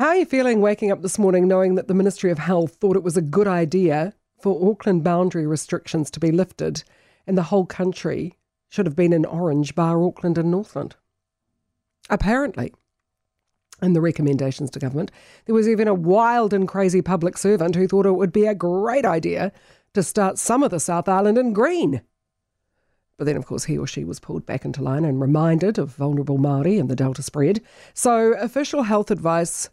How are you feeling waking up this morning knowing that the Ministry of Health thought it was a good idea for Auckland boundary restrictions to be lifted and the whole country should have been in orange, bar Auckland and Northland? Apparently, in the recommendations to government, there was even a wild and crazy public servant who thought it would be a great idea to start some of the South Island in green. But then, of course, he or she was pulled back into line and reminded of vulnerable Māori and the Delta spread. So, official health advice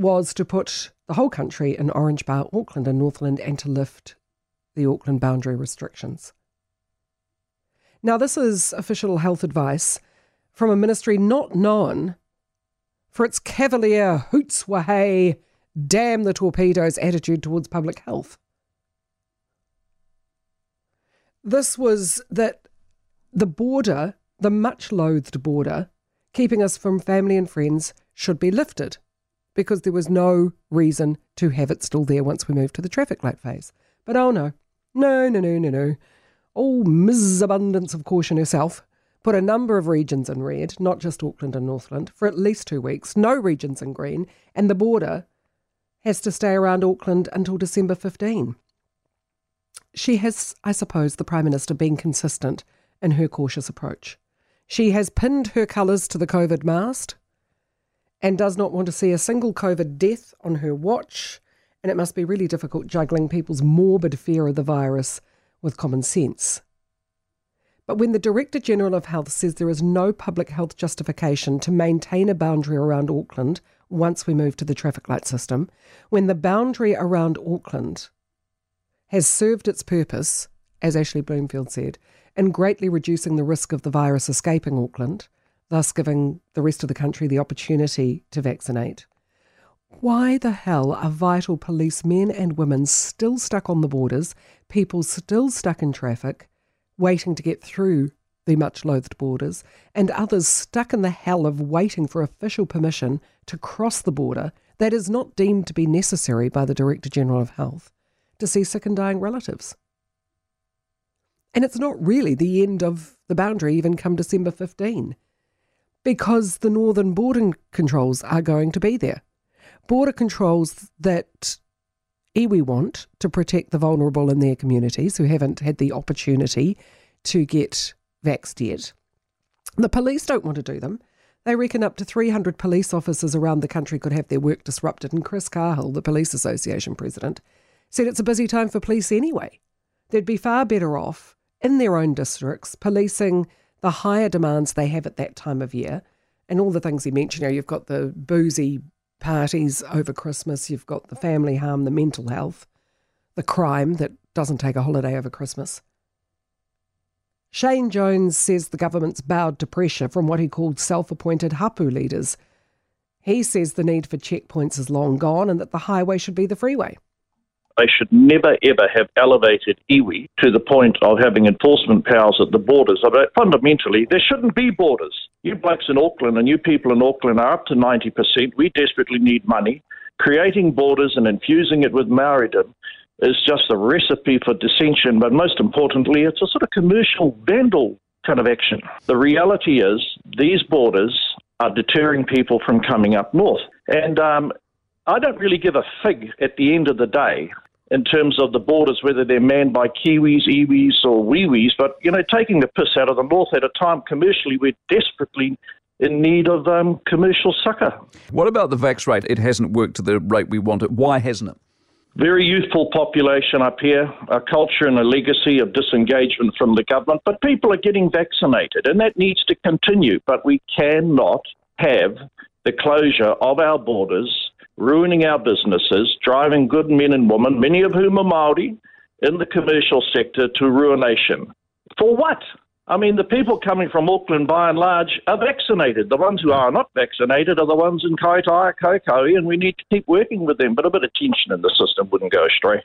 was to put the whole country in orange bar Auckland and Northland and to lift the Auckland boundary restrictions. Now, this is official health advice from a ministry not known for its cavalier hoots wahey, damn the torpedoes attitude towards public health. This was that the border, the much loathed border, keeping us from family and friends, should be lifted because there was no reason to have it still there once we moved to the traffic light phase. But oh no, no, no, no, no, no. Oh, Ms. Abundance of Caution herself put a number of regions in red, not just Auckland and Northland, for at least two weeks, no regions in green, and the border has to stay around Auckland until December 15. She has, I suppose, the Prime Minister being consistent in her cautious approach. She has pinned her colours to the COVID mast and does not want to see a single COVID death on her watch. And it must be really difficult juggling people's morbid fear of the virus with common sense. But when the Director General of Health says there is no public health justification to maintain a boundary around Auckland once we move to the traffic light system, when the boundary around Auckland has served its purpose, as Ashley Bloomfield said, in greatly reducing the risk of the virus escaping Auckland, thus giving the rest of the country the opportunity to vaccinate. Why the hell are vital policemen and women still stuck on the borders, people still stuck in traffic, waiting to get through the much loathed borders, and others stuck in the hell of waiting for official permission to cross the border that is not deemed to be necessary by the Director General of Health to see sick and dying relatives? And it's not really the end of the boundary even come December 15, because the northern border controls are going to be there. Border controls that iwi want to protect the vulnerable in their communities who haven't had the opportunity to get vaxxed yet. The police don't want to do them. They reckon up to 300 police officers around the country could have their work disrupted. And Chris Cahill, the Police Association president, said it's a busy time for police anyway. They'd be far better off in their own districts, policing the higher demands they have at that time of year, and all the things he mentioned. You know, you've got the boozy parties over Christmas, you've got the family harm, the mental health, the crime that doesn't take a holiday over Christmas. Shane Jones says the government's bowed to pressure from what he called self appointed hapu leaders. He says the need for checkpoints is long gone and that the highway should be the freeway. They should never ever have elevated iwi to the point of having enforcement powers at the borders. But fundamentally, there shouldn't be borders. You blacks in Auckland and you people in Auckland are up to 90%. We desperately need money. Creating borders and infusing it with Maoridom is just a recipe for dissension, but most importantly, it's a sort of commercial vandal kind of action. The reality is these borders are deterring people from coming up north. And um, I don't really give a fig at the end of the day in terms of the borders, whether they're manned by Kiwis, Iwis, or Wiwis. But, you know, taking the piss out of the North at a time commercially we're desperately in need of um, commercial succour. What about the vax rate? It hasn't worked to the rate we want it. Why hasn't it? Very youthful population up here, a culture and a legacy of disengagement from the government, but people are getting vaccinated, and that needs to continue. But we cannot have the closure of our borders ruining our businesses, driving good men and women, many of whom are Maori, in the commercial sector to ruination. For what? I mean, the people coming from Auckland, by and large, are vaccinated. The ones who are not vaccinated are the ones in Kaitaia, Kaikohe, and we need to keep working with them. But a bit of tension in the system wouldn't go astray.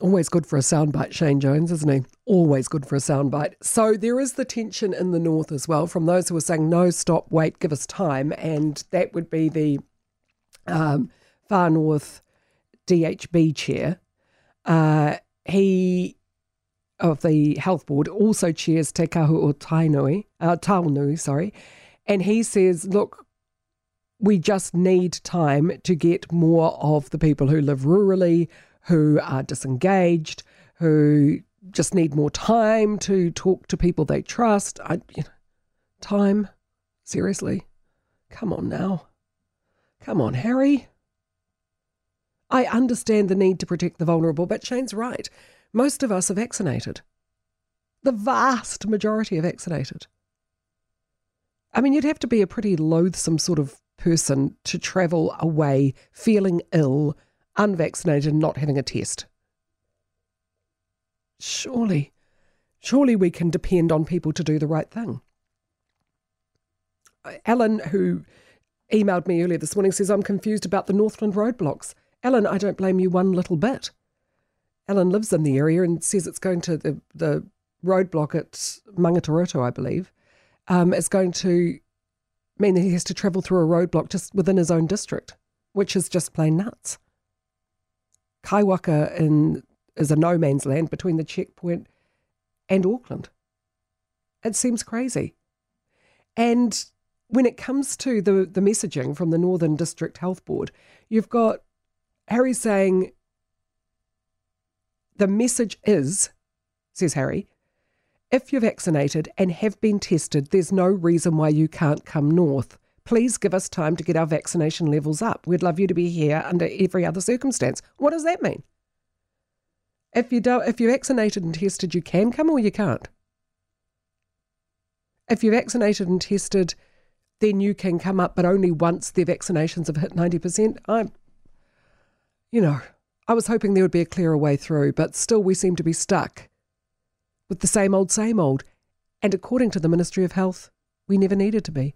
Always good for a soundbite, Shane Jones, isn't he? Always good for a soundbite. So there is the tension in the north as well from those who are saying, no, stop, wait, give us time. And that would be the um, Far North DHB chair. Uh, he of the health board also chairs Te Kahu o Tainui, uh, Taonui, sorry, and he says, look, we just need time to get more of the people who live rurally, who are disengaged, who just need more time to talk to people they trust. I, you know, time, seriously, come on now, come on, Harry. I understand the need to protect the vulnerable, but Shane's right. Most of us are vaccinated. The vast majority are vaccinated. I mean, you'd have to be a pretty loathsome sort of person to travel away feeling ill, unvaccinated, and not having a test. Surely, surely we can depend on people to do the right thing. Uh, Alan, who emailed me earlier this morning, says, I'm confused about the Northland roadblocks. Ellen, I don't blame you one little bit. Ellen lives in the area and says it's going to the, the roadblock at Maungaturoto, I believe. Um, it's going to mean that he has to travel through a roadblock just within his own district, which is just plain nuts. Kaiwaka in, is a no man's land between the checkpoint and Auckland. It seems crazy. And when it comes to the, the messaging from the Northern District Health Board, you've got Harry saying, the message is, says Harry, if you're vaccinated and have been tested, there's no reason why you can't come north. Please give us time to get our vaccination levels up. We'd love you to be here under every other circumstance. What does that mean? If you don't, if you're vaccinated and tested, you can come or you can't. If you're vaccinated and tested, then you can come up, but only once their vaccinations have hit ninety percent. I'm, you know, I was hoping there would be a clearer way through, but still we seem to be stuck with the same old, same old. And according to the Ministry of Health, we never needed to be.